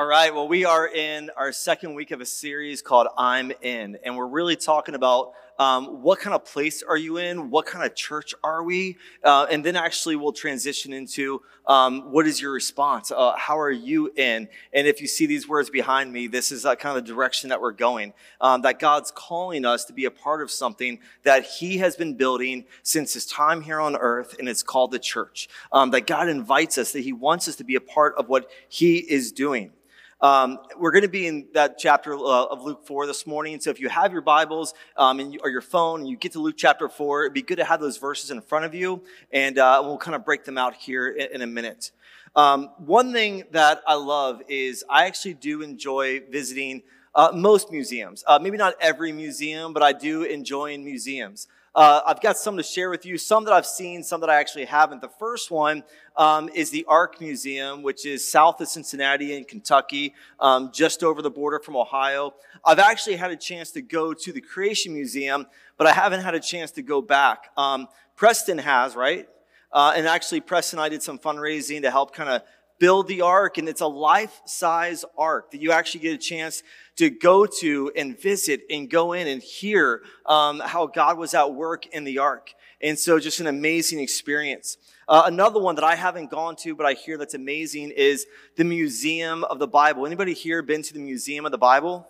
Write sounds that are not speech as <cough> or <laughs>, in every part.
All right, well, we are in our second week of a series called I'm In, and we're really talking about um, what kind of place are you in? What kind of church are we? Uh, and then actually we'll transition into um, what is your response? Uh, how are you in? And if you see these words behind me, this is uh, kind of the direction that we're going. Um, that God's calling us to be a part of something that He has been building since His time here on earth, and it's called the church. Um, that God invites us, that He wants us to be a part of what He is doing. Um, we're going to be in that chapter uh, of Luke 4 this morning. So if you have your Bibles um, and you, or your phone and you get to Luke chapter 4, it'd be good to have those verses in front of you. And uh, we'll kind of break them out here in, in a minute. Um, one thing that I love is I actually do enjoy visiting uh, most museums. Uh, maybe not every museum, but I do enjoy in museums. Uh, I've got some to share with you, some that I've seen, some that I actually haven't. The first one um, is the Ark Museum, which is south of Cincinnati in Kentucky, um, just over the border from Ohio. I've actually had a chance to go to the Creation Museum, but I haven't had a chance to go back. Um, Preston has, right? Uh, and actually, Preston and I did some fundraising to help kind of build the ark, and it's a life size ark that you actually get a chance to go to and visit and go in and hear um, how God was at work in the ark. And so, just an amazing experience. Uh, another one that I haven't gone to, but I hear that's amazing, is the Museum of the Bible. Anybody here been to the Museum of the Bible?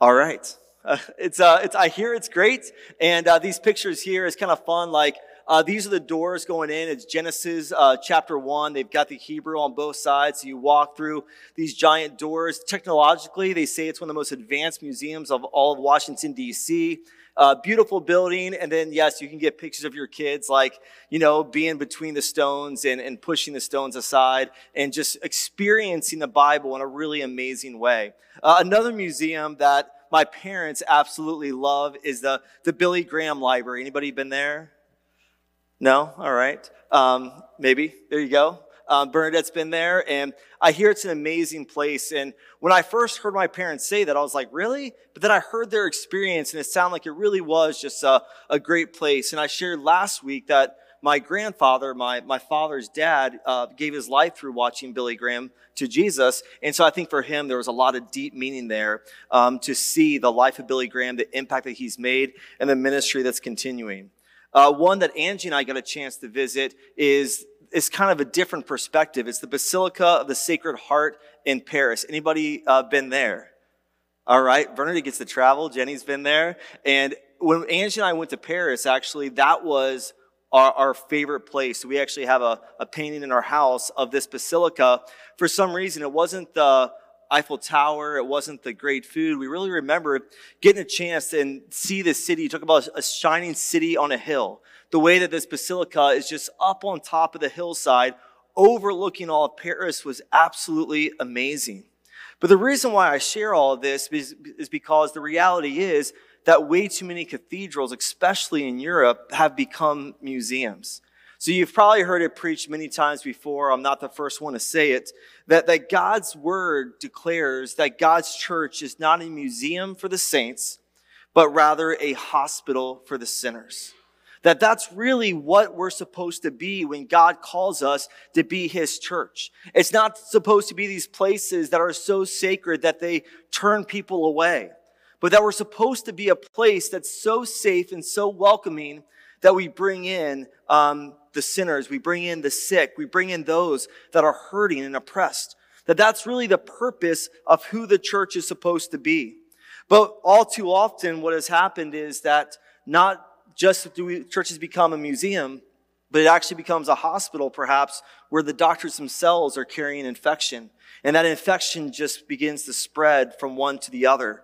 All right. Uh, <laughs> it's, uh, it's, I hear it's great. And uh, these pictures here is kind of fun. Like, uh, these are the doors going in. It's Genesis uh, chapter 1. They've got the Hebrew on both sides. So you walk through these giant doors. Technologically, they say it's one of the most advanced museums of all of Washington, D.C. Uh, beautiful building. And then, yes, you can get pictures of your kids, like, you know, being between the stones and, and pushing the stones aside and just experiencing the Bible in a really amazing way. Uh, another museum that my parents absolutely love is the, the Billy Graham Library. Anybody been there? No? All right. Um, maybe. There you go. Um, Bernadette's been there, and I hear it's an amazing place. And when I first heard my parents say that, I was like, really? But then I heard their experience, and it sounded like it really was just a, a great place. And I shared last week that my grandfather, my, my father's dad, uh, gave his life through watching Billy Graham to Jesus. And so I think for him, there was a lot of deep meaning there um, to see the life of Billy Graham, the impact that he's made, and the ministry that's continuing. Uh, one that Angie and I got a chance to visit is is kind of a different perspective. It's the Basilica of the Sacred Heart in Paris. Anybody uh, been there? All right, Bernadette gets to travel. Jenny's been there, and when Angie and I went to Paris, actually, that was our, favorite place. We actually have a, a painting in our house of this basilica. For some reason, it wasn't the Eiffel Tower. It wasn't the great food. We really remember getting a chance and see the city. You talk about a shining city on a hill. The way that this basilica is just up on top of the hillside, overlooking all of Paris was absolutely amazing. But the reason why I share all of this is, is because the reality is that way too many cathedrals, especially in Europe, have become museums. So you've probably heard it preached many times before. I'm not the first one to say it. That, that God's word declares that God's church is not a museum for the saints, but rather a hospital for the sinners. That that's really what we're supposed to be when God calls us to be his church. It's not supposed to be these places that are so sacred that they turn people away, but that we're supposed to be a place that's so safe and so welcoming that we bring in um, the sinners, we bring in the sick, we bring in those that are hurting and oppressed. That that's really the purpose of who the church is supposed to be. But all too often, what has happened is that not just do we, churches become a museum, but it actually becomes a hospital, perhaps, where the doctors themselves are carrying infection. And that infection just begins to spread from one to the other.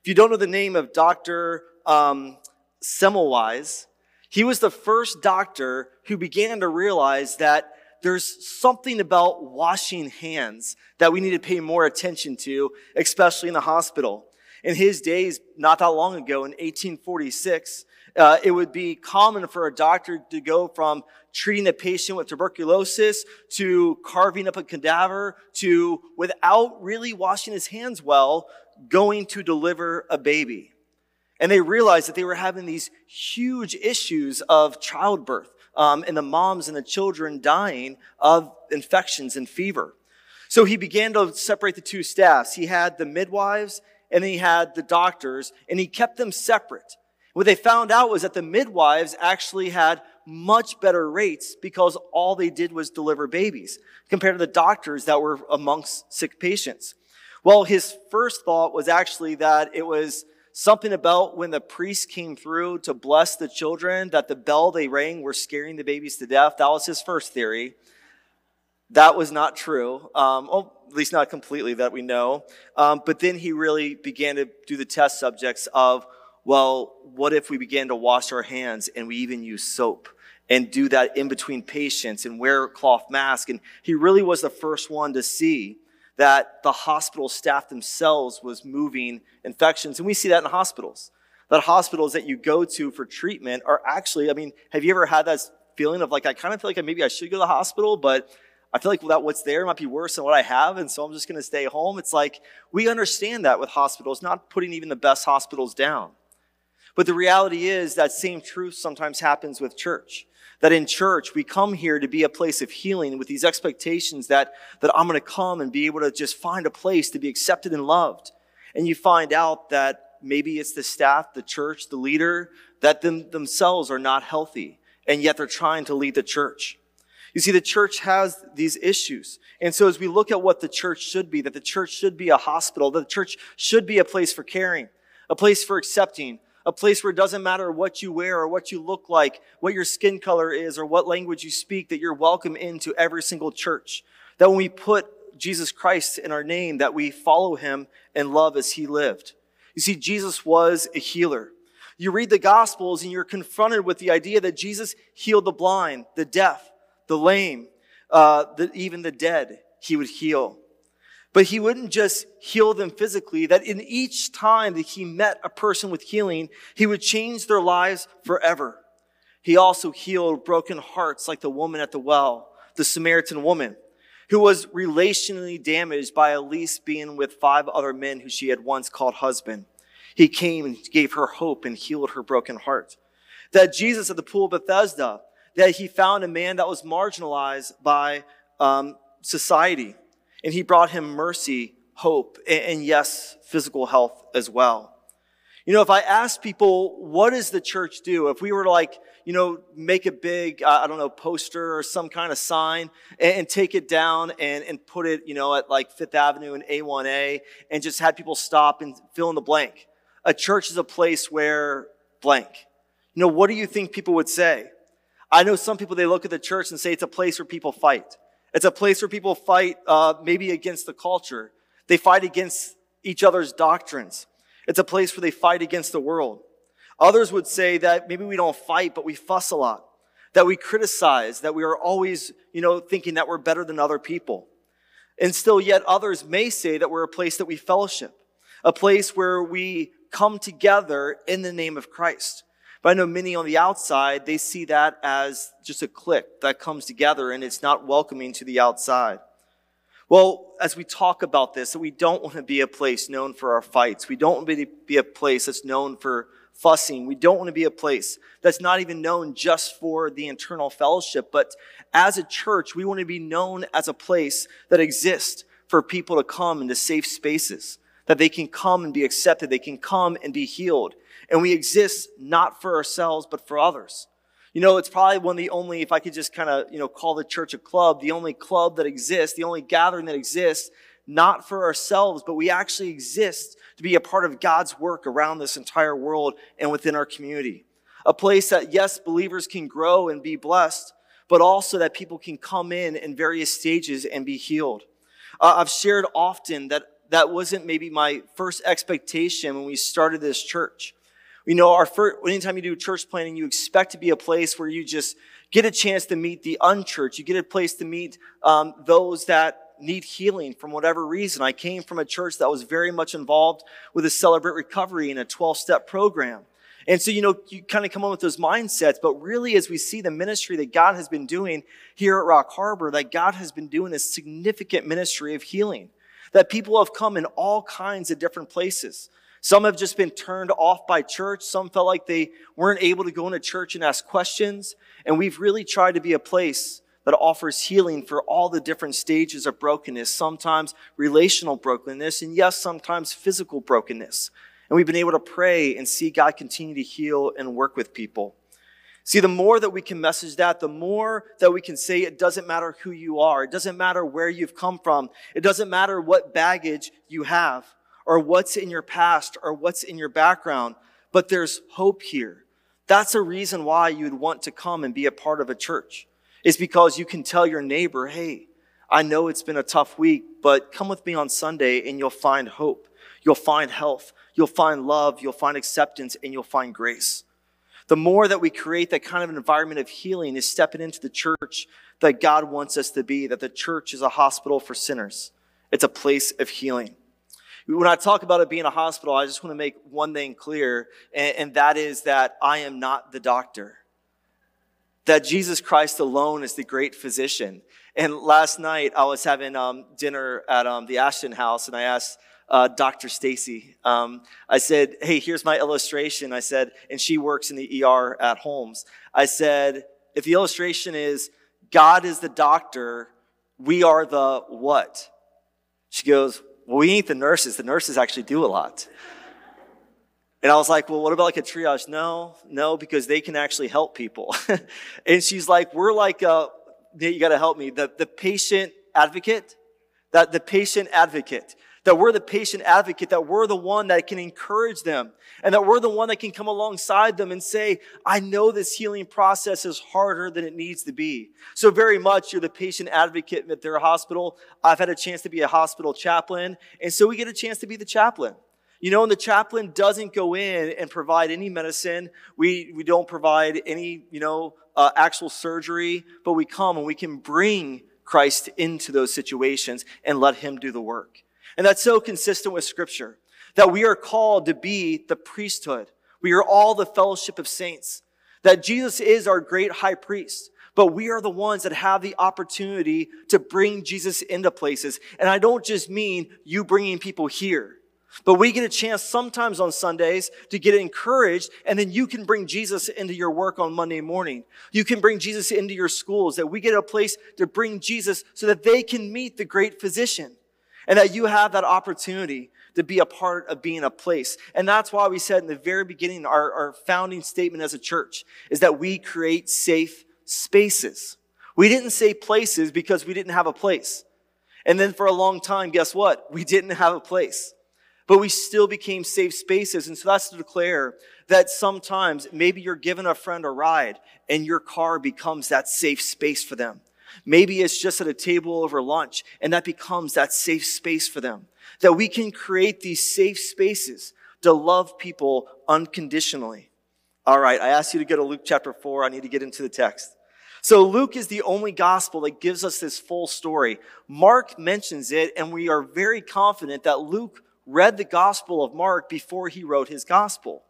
If you don't know the name of Dr. Um, Semmelweis, he was the first doctor who began to realize that there's something about washing hands that we need to pay more attention to, especially in the hospital. In his days, not that long ago, in 1846, uh, it would be common for a doctor to go from treating a patient with tuberculosis to carving up a cadaver to, without really washing his hands well, going to deliver a baby. And they realized that they were having these huge issues of childbirth um, and the moms and the children dying of infections and fever. So he began to separate the two staffs. He had the midwives and he had the doctors and he kept them separate. What they found out was that the midwives actually had much better rates because all they did was deliver babies compared to the doctors that were amongst sick patients. Well, his first thought was actually that it was something about when the priest came through to bless the children, that the bell they rang were scaring the babies to death. That was his first theory. That was not true. Um, well, at least not completely that we know. Um, but then he really began to do the test subjects of, well, what if we began to wash our hands and we even use soap and do that in between patients and wear cloth mask? And he really was the first one to see that the hospital staff themselves was moving infections. And we see that in hospitals. That hospitals that you go to for treatment are actually, I mean, have you ever had that feeling of like, I kind of feel like maybe I should go to the hospital, but I feel like that what's there might be worse than what I have, and so I'm just going to stay home. It's like we understand that with hospitals, not putting even the best hospitals down. But the reality is that same truth sometimes happens with church. That in church, we come here to be a place of healing with these expectations that, that I'm going to come and be able to just find a place to be accepted and loved. And you find out that maybe it's the staff, the church, the leader, that them, themselves are not healthy, and yet they're trying to lead the church. You see, the church has these issues. And so as we look at what the church should be, that the church should be a hospital, that the church should be a place for caring, a place for accepting, a place where it doesn't matter what you wear or what you look like, what your skin color is, or what language you speak, that you're welcome into every single church. That when we put Jesus Christ in our name, that we follow him and love as he lived. You see, Jesus was a healer. You read the Gospels and you're confronted with the idea that Jesus healed the blind, the deaf, the lame, uh, the, even the dead, he would heal. But he wouldn't just heal them physically, that in each time that he met a person with healing, he would change their lives forever. He also healed broken hearts like the woman at the well, the Samaritan woman, who was relationally damaged by Elise being with five other men who she had once called husband. He came and gave her hope and healed her broken heart. That Jesus at the pool of Bethesda, that he found a man that was marginalized by um, society and he brought him mercy, hope, and, yes, physical health as well. You know, if I ask people, what does the church do? If we were to like, you know, make a big, uh, I don't know, poster or some kind of sign and, and, take it down and, and put it, you know, at like Fifth Avenue and A1A and just had people stop and fill in the blank. A church is a place where blank. You know, what do you think people would say? I know some people, they look at the church and say it's a place where people fight. It's a place where people fight uh, maybe against the culture. They fight against each other's doctrines. It's a place where they fight against the world. Others would say that maybe we don't fight, but we fuss a lot, that we criticize, that we are always, you know, thinking that we're better than other people. And still, yet others may say that we're a place that we fellowship, a place where we come together in the name of Christ. But I know many on the outside, they see that as just a clique that comes together and it's not welcoming to the outside. Well, as we talk about this, we don't want to be a place known for our fights. We don't want to be a place that's known for fussing. We don't want to be a place that's not even known just for the internal fellowship, but as a church, we want to be known as a place that exists for people to come into safe spaces, that they can come and be accepted, they can come and be healed, and we exist not for ourselves, but for others. You know, it's probably one of the only, if I could just kind of, you know, call the church a club, the only club that exists, the only gathering that exists, not for ourselves, but we actually exist to be a part of God's work around this entire world and within our community. A place that, yes, believers can grow and be blessed, but also that people can come in in various stages and be healed. Uh, I've shared often that that wasn't maybe my first expectation when we started this church. You know, our first, anytime you do church planning, you expect to be a place where you just get a chance to meet the unchurched. You get a place to meet um, those that need healing from whatever reason. I came from a church that was very much involved with a Celebrate Recovery and a 12 step program. And so, you know, you kind of come on with those mindsets, but really, as we see the ministry that God has been doing here at Rock Harbor, that God has been doing a significant ministry of healing, that people have come in all kinds of different places. Some have just been turned off by church. Some felt like they weren't able to go into church and ask questions. And we've really tried to be a place that offers healing for all the different stages of brokenness, sometimes relational brokenness, and yes, sometimes physical brokenness. And we've been able to pray and see God continue to heal and work with people. See, the more that we can message that, the more that we can say it doesn't matter who you are. It doesn't matter where you've come from. It doesn't matter what baggage you have or what's in your past or what's in your background, but there's hope here. That's a reason why you'd want to come and be a part of a church is because you can tell your neighbor, Hey, I know it's been a tough week, but come with me on Sunday and you'll find hope. You'll find health. You'll find love. You'll find acceptance and you'll find grace. The more that we create that kind of an environment of healing is stepping into the church that God wants us to be, that the church is a hospital for sinners. It's a place of healing. When I talk about it being a hospital, I just want to make one thing clear, and, and that is that I am not the doctor. That Jesus Christ alone is the great physician. And last night I was having um, dinner at um, the Ashton House, and I asked uh, Dr. Stacy. Um, I said, "Hey, here's my illustration." I said, and she works in the ER at Holmes. I said, if the illustration is God is the doctor, we are the what? She goes, "Well, we ain't the nurses. The nurses actually do a lot." And I was like, well, what about like a triage? No, no, because they can actually help people. <laughs> and she's like, we're like, uh, you got to help me. The, the patient advocate, that the patient advocate that we're the patient advocate, that we're the one that can encourage them, and that we're the one that can come alongside them and say, I know this healing process is harder than it needs to be. So very much you're the patient advocate at their hospital. I've had a chance to be a hospital chaplain, and so we get a chance to be the chaplain. You know, and the chaplain doesn't go in and provide any medicine. We, we don't provide any, you know, uh, actual surgery, but we come and we can bring Christ into those situations and let him do the work. And that's so consistent with scripture that we are called to be the priesthood. We are all the fellowship of saints. That Jesus is our great high priest, but we are the ones that have the opportunity to bring Jesus into places. And I don't just mean you bringing people here, but we get a chance sometimes on Sundays to get encouraged, and then you can bring Jesus into your work on Monday morning. You can bring Jesus into your schools, that we get a place to bring Jesus so that they can meet the great physician and that you have that opportunity to be a part of being a place. And that's why we said in the very beginning, our, our founding statement as a church is that we create safe spaces. We didn't say places because we didn't have a place. And then for a long time, guess what? We didn't have a place. But we still became safe spaces. And so that's to declare that sometimes maybe you're giving a friend a ride and your car becomes that safe space for them. Maybe it's just at a table over lunch, and that becomes that safe space for them. That we can create these safe spaces to love people unconditionally. All right, I asked you to go to Luke chapter 4. I need to get into the text. So Luke is the only gospel that gives us this full story. Mark mentions it, and we are very confident that Luke read the gospel of Mark before he wrote his gospel.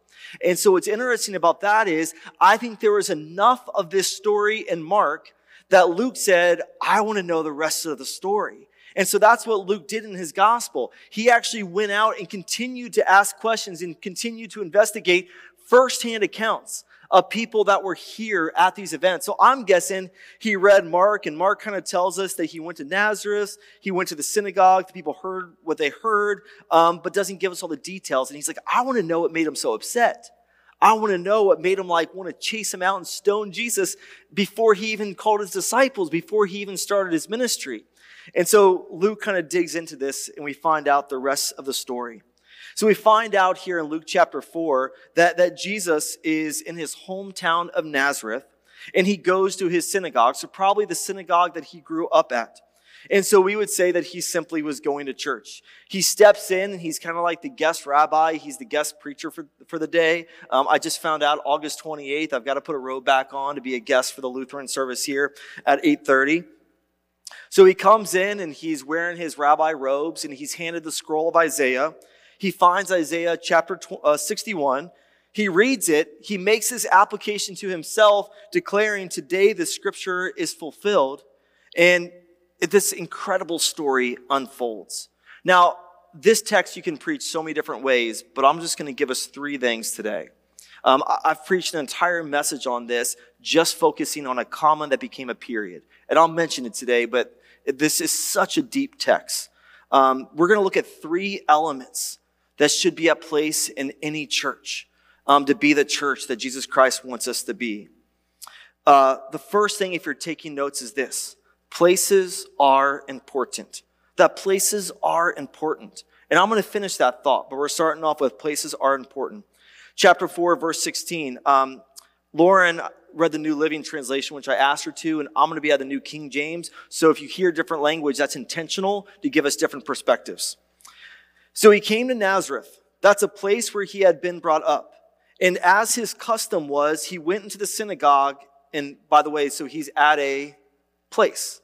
And so what's interesting about that is I think there was enough of this story in Mark that Luke said, I want to know the rest of the story. And so that's what Luke did in his gospel. He actually went out and continued to ask questions and continued to investigate firsthand accounts of people that were here at these events. So I'm guessing he read Mark, and Mark kind of tells us that he went to Nazareth, he went to the synagogue, the people heard what they heard, um, but doesn't give us all the details. And he's like, I want to know what made him so upset. I want to know what made him like want to chase him out and stone Jesus before he even called his disciples, before he even started his ministry. And so Luke kind of digs into this and we find out the rest of the story. So we find out here in Luke chapter 4 that, that Jesus is in his hometown of Nazareth and he goes to his synagogue, so probably the synagogue that he grew up at. And so we would say that he simply was going to church. He steps in and he's kind of like the guest rabbi. He's the guest preacher for, for the day. Um, I just found out August 28th, I've got to put a robe back on to be a guest for the Lutheran service here at 830. So he comes in and he's wearing his rabbi robes and he's handed the scroll of Isaiah. He finds Isaiah chapter uh, 61. He reads it. He makes his application to himself, declaring, Today the scripture is fulfilled. And this incredible story unfolds. Now, this text you can preach so many different ways, but I'm just going to give us three things today. Um, I've preached an entire message on this, just focusing on a comma that became a period. And I'll mention it today, but this is such a deep text. Um, we're going to look at three elements that should be at place in any church um, to be the church that Jesus Christ wants us to be. Uh, the first thing, if you're taking notes, is this places are important. That places are important. And I'm going to finish that thought, but we're starting off with places are important. Chapter 4, verse 16. Um, Lauren read the New Living Translation, which I asked her to, and I'm going to be at the New King James. So if you hear different language, that's intentional to give us different perspectives. So he came to Nazareth. That's a place where he had been brought up. And as his custom was, he went into the synagogue. And by the way, so he's at a place.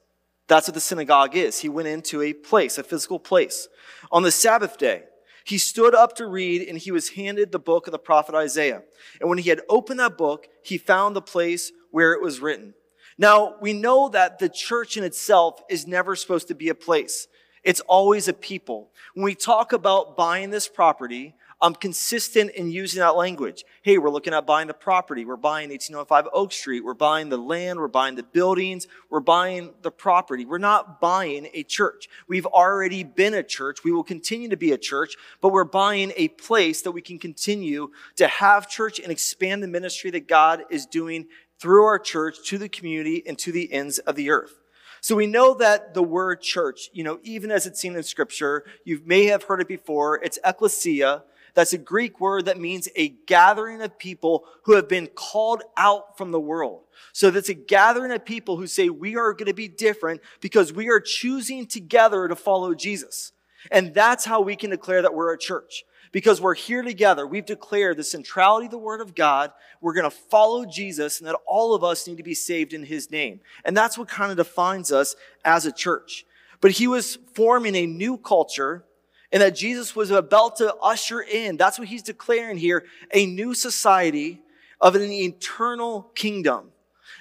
That's what the synagogue is. He went into a place, a physical place. On the Sabbath day, he stood up to read and he was handed the book of the prophet Isaiah. And when he had opened that book, he found the place where it was written. Now, we know that the church in itself is never supposed to be a place. It's always a people. When we talk about buying this property, I'm consistent in using that language. Hey, we're looking at buying the property. We're buying 1805 Oak Street. We're buying the land. We're buying the buildings. We're buying the property. We're not buying a church. We've already been a church. We will continue to be a church, but we're buying a place that we can continue to have church and expand the ministry that God is doing through our church to the community and to the ends of the earth. So we know that the word church, you know, even as it's seen in scripture, you may have heard it before. It's ecclesia. That's a Greek word that means a gathering of people who have been called out from the world. So that's a gathering of people who say we are going to be different because we are choosing together to follow Jesus. And that's how we can declare that we're a church. Because we're here together. We've declared the centrality of the Word of God. We're going to follow Jesus and that all of us need to be saved in His name. And that's what kind of defines us as a church. But He was forming a new culture and that Jesus was about to usher in, that's what he's declaring here, a new society of an eternal kingdom.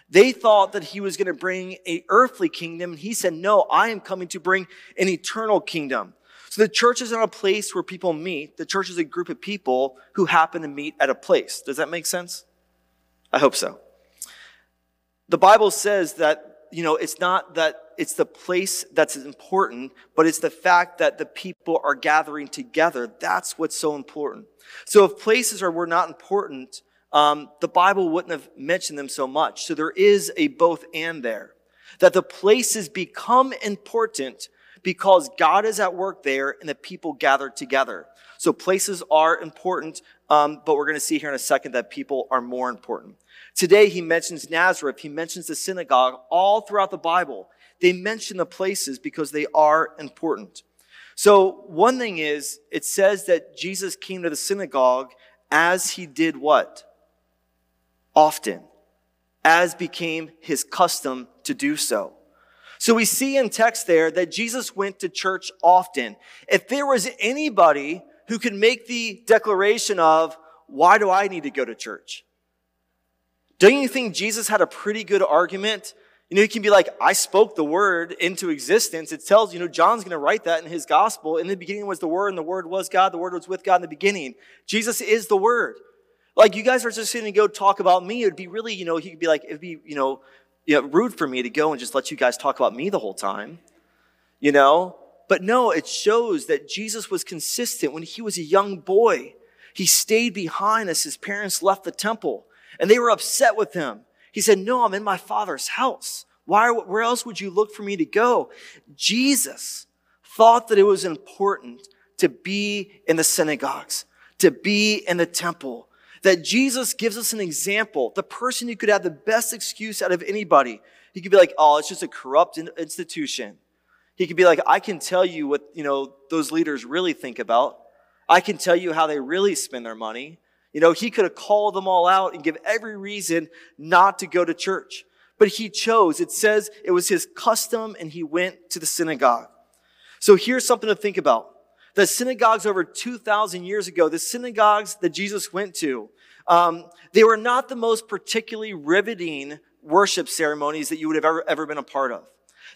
They thought that he was going to bring a earthly kingdom. He said, no, I am coming to bring an eternal kingdom. So the church is not a place where people meet. The church is a group of people who happen to meet at a place. Does that make sense? I hope so. The Bible says that you know, it's not that it's the place that's important, but it's the fact that the people are gathering together. That's what's so important. So if places are were not important, um, the Bible wouldn't have mentioned them so much. So there is a both and there. That the places become important because God is at work there and the people gather together. So places are important, um, but we're going to see here in a second that people are more important. Today, he mentions Nazareth, he mentions the synagogue all throughout the Bible. They mention the places because they are important. So, one thing is, it says that Jesus came to the synagogue as he did what? Often, as became his custom to do so. So we see in text there that Jesus went to church often. If there was anybody who could make the declaration of, why do I need to go to church? Don't you think Jesus had a pretty good argument? You know, he can be like, I spoke the word into existence. It tells, you know, John's going to write that in his gospel. In the beginning was the word, and the word was God. The word was with God in the beginning. Jesus is the word. Like, you guys are just going to go talk about me. It'd be really, you know, he could be like, it'd be, you know, you know, rude for me to go and just let you guys talk about me the whole time. You know? But no, it shows that Jesus was consistent when he was a young boy. He stayed behind as his parents left the temple and they were upset with him. He said, No, I'm in my father's house. Why, where else would you look for me to go? Jesus thought that it was important to be in the synagogues, to be in the temple. That Jesus gives us an example. The person who could have the best excuse out of anybody. He could be like, oh, it's just a corrupt institution. He could be like, I can tell you what, you know, those leaders really think about. I can tell you how they really spend their money. You know, he could have called them all out and give every reason not to go to church. But he chose. It says it was his custom and he went to the synagogue. So here's something to think about. The synagogues over 2,000 years ago, the synagogues that Jesus went to, um, they were not the most particularly riveting worship ceremonies that you would have ever, ever been a part of.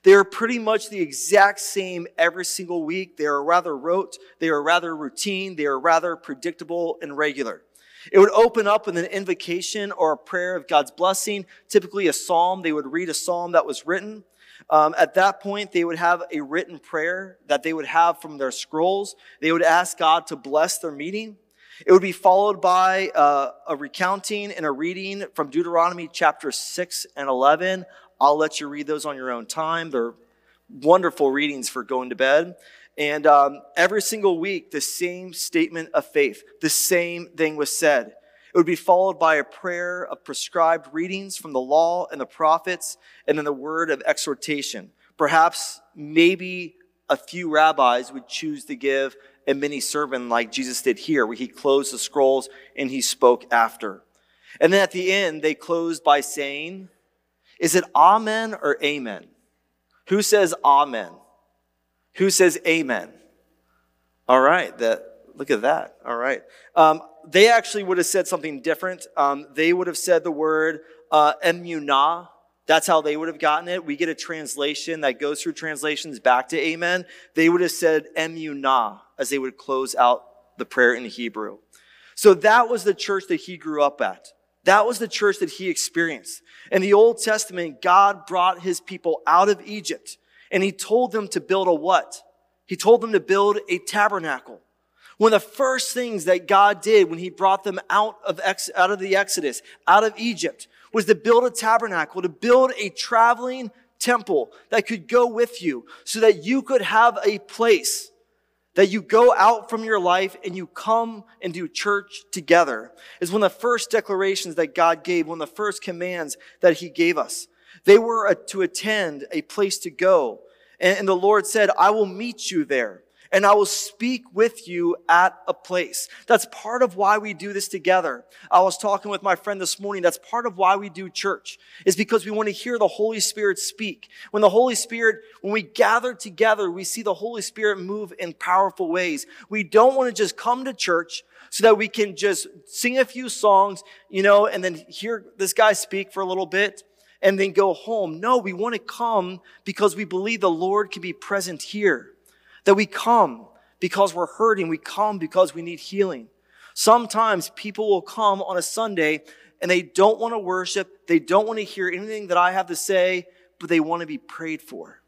They are pretty much the exact same every single week. They are rather rote. They are rather routine. They are rather predictable and regular. It would open up with an invocation or a prayer of God's blessing, typically a psalm. They would read a psalm that was written. Um, at that point, they would have a written prayer that they would have from their scrolls. They would ask God to bless their meeting. It would be followed by uh, a recounting and a reading from Deuteronomy chapter 6 and 11. I'll let you read those on your own time. They're wonderful readings for going to bed. And um, every single week, the same statement of faith, the same thing was said. It would be followed by a prayer of prescribed readings from the law and the prophets, and then the word of exhortation. Perhaps, maybe a few rabbis would choose to give a mini sermon like Jesus did here, where he closed the scrolls and he spoke after. And then at the end, they closed by saying, Is it Amen or Amen? Who says Amen? Who says Amen? All right, that look at that. All right. Um, they actually would have said something different. Um, they would have said the word uh, emunah. That's how they would have gotten it. We get a translation that goes through translations back to amen. They would have said emunah as they would close out the prayer in Hebrew. So that was the church that he grew up at. That was the church that he experienced. In the Old Testament, God brought his people out of Egypt and he told them to build a what? He told them to build a tabernacle. One of the first things that God did when he brought them out of, ex, out of the Exodus, out of Egypt, was to build a tabernacle, to build a traveling temple that could go with you so that you could have a place that you go out from your life and you come and do church together is one of the first declarations that God gave, one of the first commands that he gave us. They were to attend a place to go. And the Lord said, I will meet you there and I will speak with you at a place. That's part of why we do this together. I was talking with my friend this morning. That's part of why we do church is because we want to hear the Holy Spirit speak. When the Holy Spirit, when we gather together, we see the Holy Spirit move in powerful ways. We don't want to just come to church so that we can just sing a few songs, you know, and then hear this guy speak for a little bit and then go home. No, we want to come because we believe the Lord can be present here. That we come because we're hurting. We come because we need healing. Sometimes people will come on a Sunday and they don't want to worship. They don't want to hear anything that I have to say, but they want to be prayed for.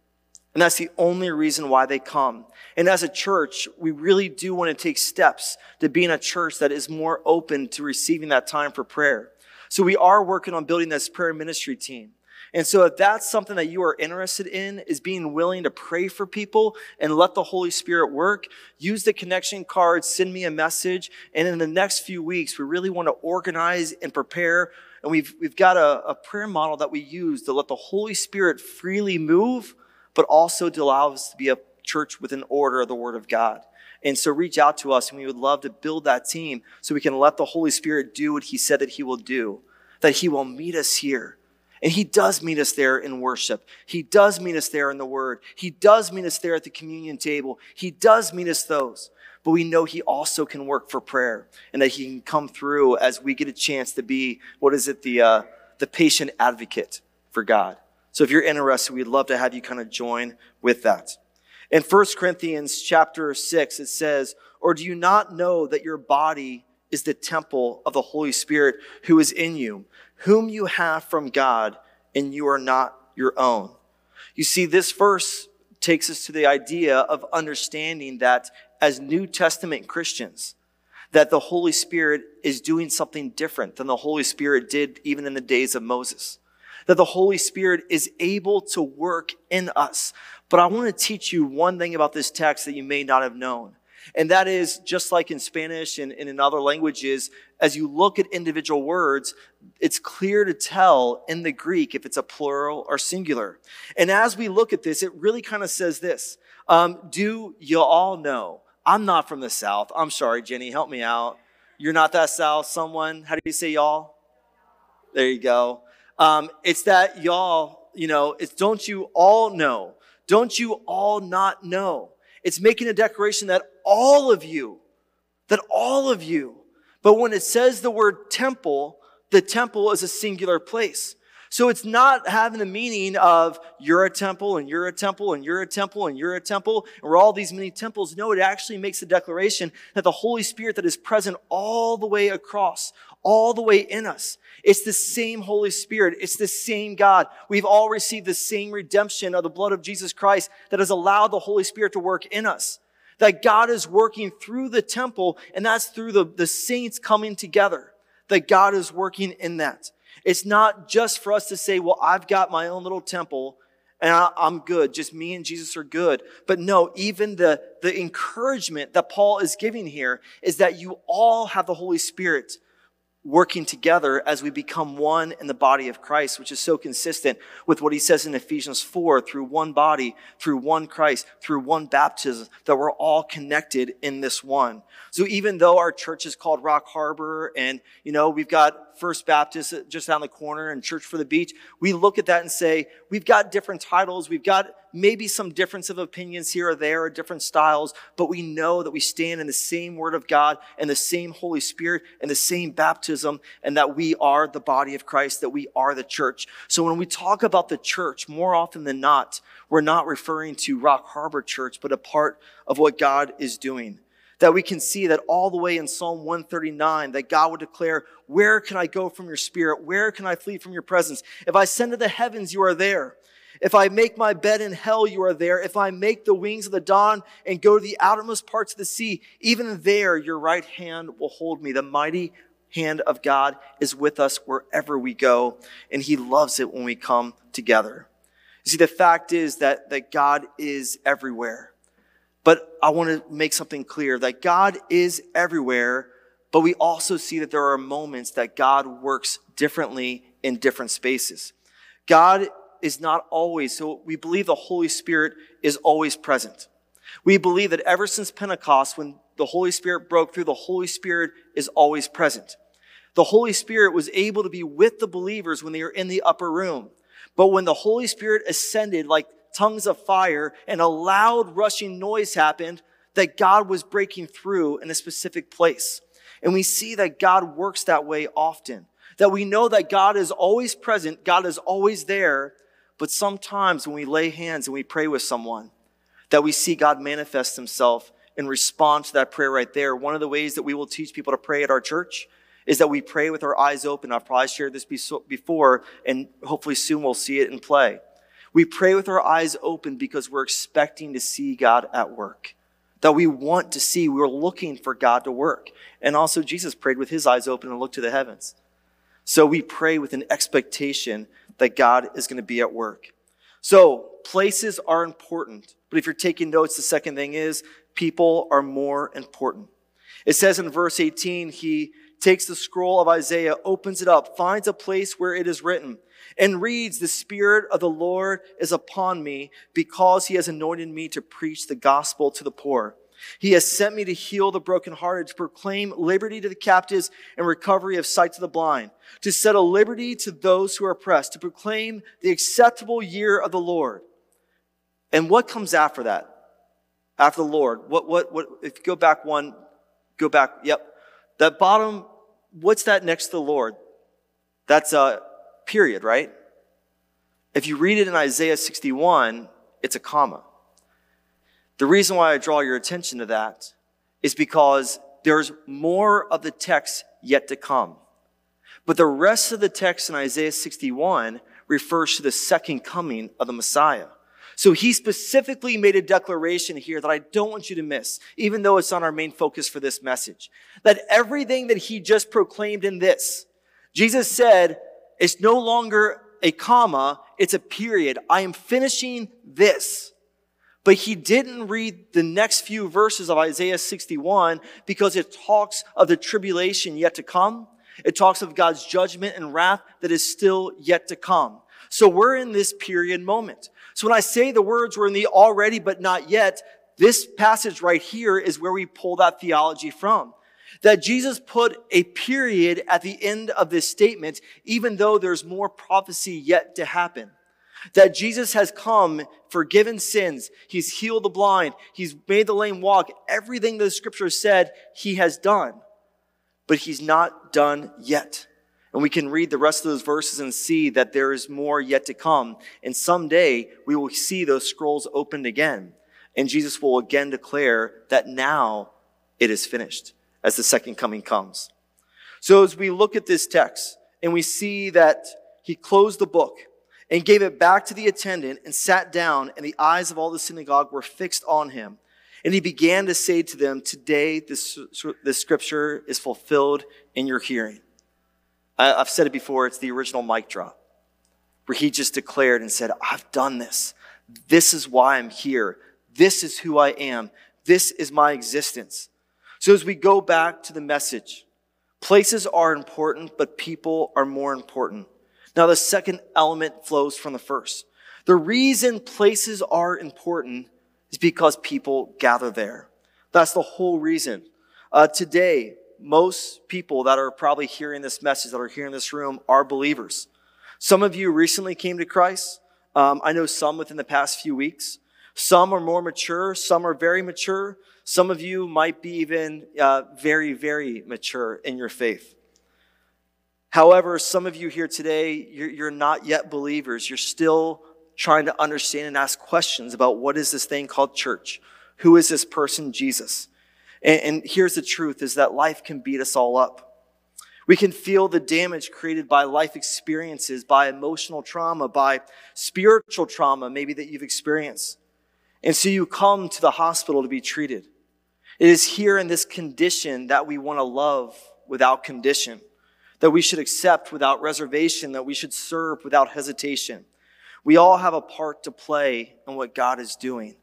And that's the only reason why they come. And as a church, we really do want to take steps to being a church that is more open to receiving that time for prayer. So we are working on building this prayer ministry team. And so if that's something that you are interested in is being willing to pray for people and let the Holy Spirit work, use the connection card, send me a message. And in the next few weeks, we really want to organize and prepare. And we've, we've got a, a prayer model that we use to let the Holy Spirit freely move, but also to allow us to be a church with an order of the Word of God. And so reach out to us and we would love to build that team so we can let the Holy Spirit do what He said that He will do, that He will meet us here and he does meet us there in worship. He does meet us there in the word. He does meet us there at the communion table. He does meet us those. But we know he also can work for prayer and that he can come through as we get a chance to be, what is it, the, uh, the patient advocate for God. So if you're interested, we'd love to have you kind of join with that. In 1 Corinthians chapter 6, it says, Or do you not know that your body is the temple of the Holy Spirit who is in you, whom you have from God, and you are not your own. You see, this verse takes us to the idea of understanding that as New Testament Christians, that the Holy Spirit is doing something different than the Holy Spirit did even in the days of Moses. That the Holy Spirit is able to work in us. But I want to teach you one thing about this text that you may not have known. And that is just like in Spanish and, and in other languages, as you look at individual words, it's clear to tell in the Greek if it's a plural or singular. And as we look at this, it really kind of says this um, Do you all know? I'm not from the South. I'm sorry, Jenny, help me out. You're not that South. Someone, how do you say y'all? There you go. Um, it's that y'all, you know, it's don't you all know? Don't you all not know? It's making a declaration that all of you, that all of you, but when it says the word temple, the temple is a singular place. So it's not having the meaning of you're a temple and you're a temple and you're a temple and you're a temple and we're all these many temples. No, it actually makes the declaration that the Holy Spirit that is present all the way across, all the way in us. It's the same Holy Spirit. It's the same God. We've all received the same redemption of the blood of Jesus Christ that has allowed the Holy Spirit to work in us. That God is working through the temple and that's through the, the saints coming together. That God is working in that. It's not just for us to say, well, I've got my own little temple and I, am good. Just me and Jesus are good. But no, even the, the encouragement that Paul is giving here is that you all have the Holy Spirit working together as we become one in the body of Christ, which is so consistent with what he says in Ephesians 4 through one body, through one Christ, through one baptism, that we're all connected in this one. So even though our church is called Rock Harbor and, you know, we've got First Baptist uh, just down the corner and Church for the Beach, we look at that and say, we've got different titles, we've got maybe some difference of opinions here or there or different styles, but we know that we stand in the same Word of God and the same Holy Spirit and the same baptism and that we are the body of Christ, that we are the church. So when we talk about the church, more often than not, we're not referring to Rock Harbor Church, but a part of what God is doing that we can see that all the way in Psalm 139, that God would declare, Where can I go from your spirit? Where can I flee from your presence? If I send to the heavens, you are there. If I make my bed in hell, you are there. If I make the wings of the dawn and go to the outermost parts of the sea, even there your right hand will hold me. The mighty hand of God is with us wherever we go, and he loves it when we come together. You see, the fact is that, that God is everywhere. But I want to make something clear that God is everywhere, but we also see that there are moments that God works differently in different spaces. God is not always, so we believe the Holy Spirit is always present. We believe that ever since Pentecost, when the Holy Spirit broke through, the Holy Spirit is always present. The Holy Spirit was able to be with the believers when they were in the upper room. But when the Holy Spirit ascended like tongues of fire and a loud rushing noise happened, that God was breaking through in a specific place. And we see that God works that way often. That we know that God is always present, God is always there, but sometimes when we lay hands and we pray with someone, that we see God manifest himself and respond to that prayer right there. One of the ways that we will teach people to pray at our church is that we pray with our eyes open. I've probably shared this before, and hopefully soon we'll see it in play. We pray with our eyes open because we're expecting to see God at work. That we want to see, we're looking for God to work. And also, Jesus prayed with his eyes open and looked to the heavens. So we pray with an expectation that God is going to be at work. So places are important. But if you're taking notes, the second thing is people are more important. It says in verse 18, he takes the scroll of Isaiah, opens it up, finds a place where it is written, and reads, The Spirit of the Lord is upon me because he has anointed me to preach the gospel to the poor. He has sent me to heal the brokenhearted, to proclaim liberty to the captives and recovery of sight to the blind, to set a liberty to those who are oppressed, to proclaim the acceptable year of the Lord. And what comes after that? After the Lord? What, what, what, if you go back one, go back, yep. That bottom, what's that next to the Lord? That's a period, right? If you read it in Isaiah 61, it's a comma. The reason why I draw your attention to that is because there's more of the text yet to come. But the rest of the text in Isaiah 61 refers to the second coming of the Messiah. So he specifically made a declaration here that I don't want you to miss, even though it's on our main focus for this message. That everything that he just proclaimed in this, Jesus said, is no longer a comma, it's a period. I am finishing this. But he didn't read the next few verses of Isaiah 61 because it talks of the tribulation yet to come. It talks of God's judgment and wrath that is still yet to come. So we're in this period moment. So when I say the words we're in the already but not yet, this passage right here is where we pull that theology from. That Jesus put a period at the end of this statement, even though there's more prophecy yet to happen. That Jesus has come, forgiven sins. He's healed the blind. He's made the lame walk. Everything the scripture said he has done. But he's not done yet. And we can read the rest of those verses and see that there is more yet to come. And someday we will see those scrolls opened again. And Jesus will again declare that now it is finished as the second coming comes. So as we look at this text and we see that he closed the book and gave it back to the attendant and sat down and the eyes of all the synagogue were fixed on him. And he began to say to them, today this, this scripture is fulfilled in your hearing. I've said it before, it's the original mic drop, where he just declared and said, I've done this. This is why I'm here. This is who I am. This is my existence. So as we go back to the message, places are important, but people are more important. Now, the second element flows from the first. The reason places are important is because people gather there. That's the whole reason. Uh, today, most people that are probably hearing this message, that are here in this room, are believers. Some of you recently came to Christ. Um, I know some within the past few weeks. Some are more mature. Some are very mature. Some of you might be even uh, very, very mature in your faith. However, some of you here today, you're, you're not yet believers. You're still trying to understand and ask questions about what is this thing called church? Who is this person, Jesus? And, and here's the truth is that life can beat us all up. We can feel the damage created by life experiences, by emotional trauma, by spiritual trauma, maybe that you've experienced. And so you come to the hospital to be treated. It is here in this condition that we want to love without condition, that we should accept without reservation, that we should serve without hesitation. We all have a part to play in what God is doing.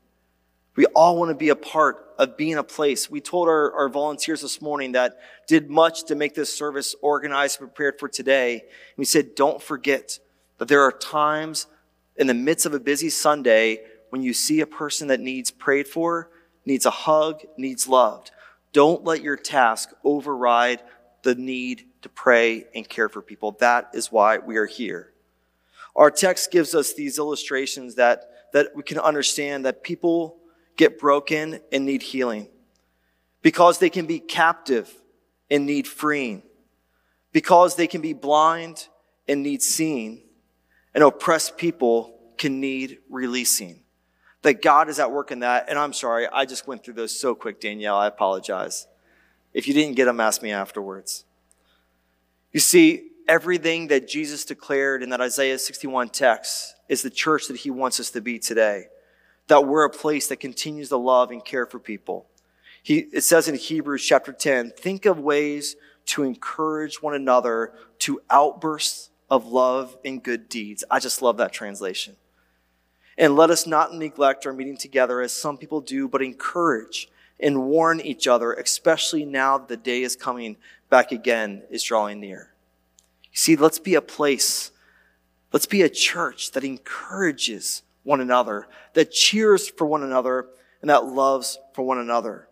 We all want to be a part of being a place. We told our, our volunteers this morning that did much to make this service organized and prepared for today. And we said, don't forget that there are times in the midst of a busy Sunday when you see a person that needs prayed for, needs a hug, needs loved. Don't let your task override the need to pray and care for people. That is why we are here. Our text gives us these illustrations that, that we can understand that people get broken and need healing, because they can be captive and need freeing, because they can be blind and need seeing, and oppressed people can need releasing. That God is at work in that. And I'm sorry, I just went through those so quick, Danielle. I apologize. If you didn't get them, ask me afterwards. You see, everything that Jesus declared in that Isaiah 61 text is the church that he wants us to be today that we're a place that continues to love and care for people. He, it says in Hebrews chapter 10, think of ways to encourage one another to outbursts of love and good deeds. I just love that translation. And let us not neglect our meeting together as some people do, but encourage and warn each other, especially now that the day is coming back again, is drawing near. You see, let's be a place, let's be a church that encourages one another, that cheers for one another, and that loves for one another.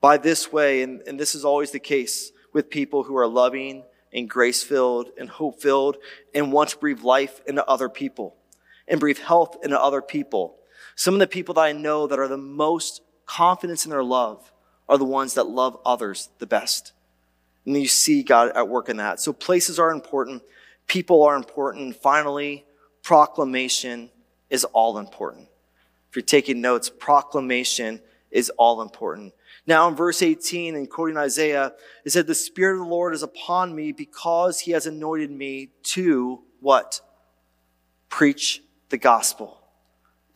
By this way, and, and this is always the case with people who are loving and grace filled and hope filled and want to breathe life into other people and breathe health into other people. Some of the people that I know that are the most confident in their love are the ones that love others the best. And you see God at work in that. So places are important, people are important. Finally, proclamation is all important. If you're taking notes, proclamation is all important. Now, in verse 18, in quoting Isaiah, it said, The Spirit of the Lord is upon me because he has anointed me to what? Preach the gospel.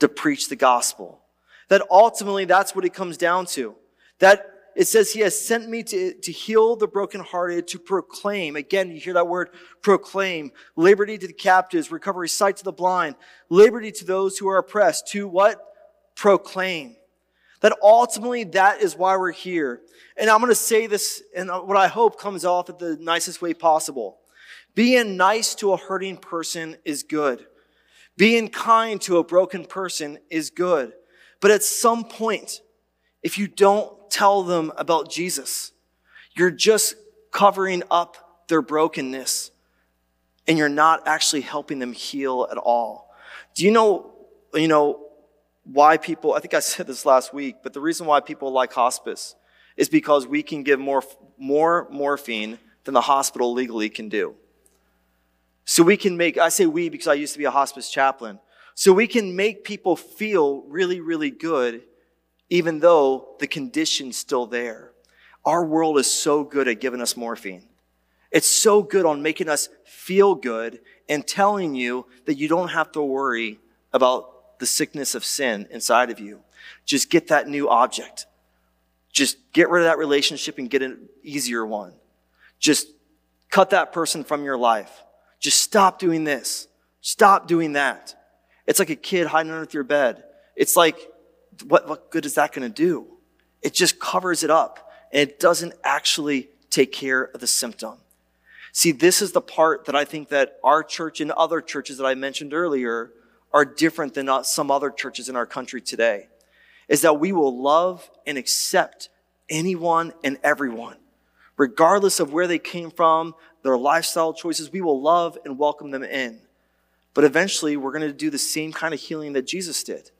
To preach the gospel. That ultimately, that's what it comes down to. That it says he has sent me to, to heal the brokenhearted, to proclaim. Again, you hear that word proclaim. Liberty to the captives, recovery sight to the blind, liberty to those who are oppressed, to what? Proclaim. That ultimately that is why we're here. And I'm going to say this and what I hope comes off at the nicest way possible. Being nice to a hurting person is good. Being kind to a broken person is good. But at some point, if you don't tell them about Jesus. You're just covering up their brokenness and you're not actually helping them heal at all. Do you know, you know, why people, I think I <laughs> said this last week, but the reason why people like hospice is because we can give more, more morphine than the hospital legally can do. So we can make, I say we because I used to be a hospice chaplain. So we can make people feel really, really good, even though the condition's still there. Our world is so good at giving us morphine. It's so good on making us feel good and telling you that you don't have to worry about the sickness of sin inside of you. Just get that new object. Just get rid of that relationship and get an easier one. Just cut that person from your life. Just stop doing this. Stop doing that. It's like a kid hiding underneath your bed. It's like, what, what good is that going to do? It just covers it up and it doesn't actually take care of the symptom. See, this is the part that I think that our church and other churches that I mentioned earlier are different than some other churches in our country today. Is that we will love and accept anyone and everyone, regardless of where they came from, their lifestyle choices. We will love and welcome them in. But eventually, we're going to do the same kind of healing that Jesus did.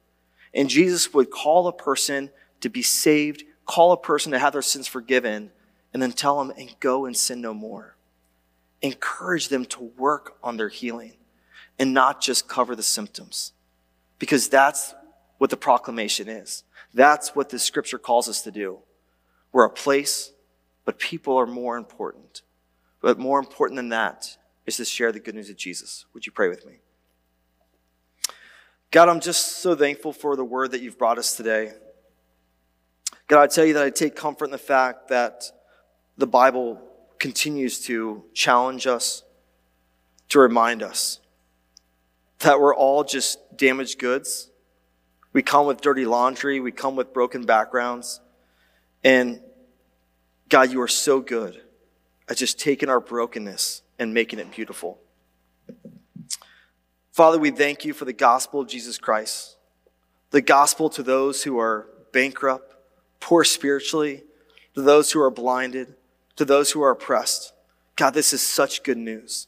And Jesus would call a person to be saved, call a person to have their sins forgiven, and then tell them, and go and sin no more encourage them to work on their healing and not just cover the symptoms. Because that's what the proclamation is. That's what the scripture calls us to do. We're a place, but people are more important. But more important than that is to share the good news of Jesus. Would you pray with me? God, I'm just so thankful for the word that you've brought us today. God, I tell you that I take comfort in the fact that the Bible continues to challenge us, to remind us that we're all just damaged goods. We come with dirty laundry, we come with broken backgrounds. And God, you are so good at just taking our brokenness and making it beautiful. Father, we thank you for the gospel of Jesus Christ, the gospel to those who are bankrupt, poor spiritually, to those who are blinded, to those who are oppressed. God, this is such good news.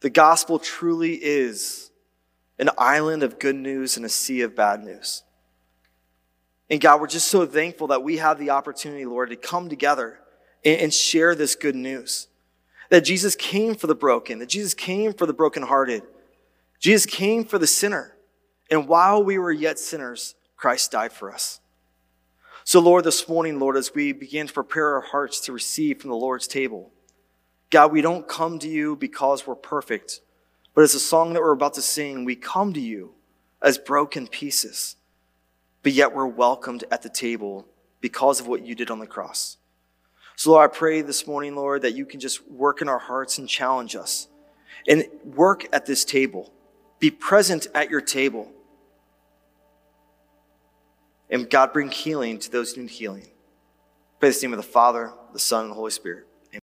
The gospel truly is an island of good news and a sea of bad news. And God, we're just so thankful that we have the opportunity, Lord, to come together and, share this good news. That Jesus came for the broken, that Jesus came for the brokenhearted. Jesus came for the sinner. And while we were yet sinners, Christ died for us. So, Lord, this morning, Lord, as we begin to prepare our hearts to receive from the Lord's table, God, we don't come to you because we're perfect, but as a song that we're about to sing, we come to you as broken pieces, but yet we're welcomed at the table because of what you did on the cross. So, Lord, I pray this morning, Lord, that you can just work in our hearts and challenge us and work at this table. Be present at your table. And God, bring healing to those who need healing. Pray this name of the Father, the Son, and the Holy Spirit.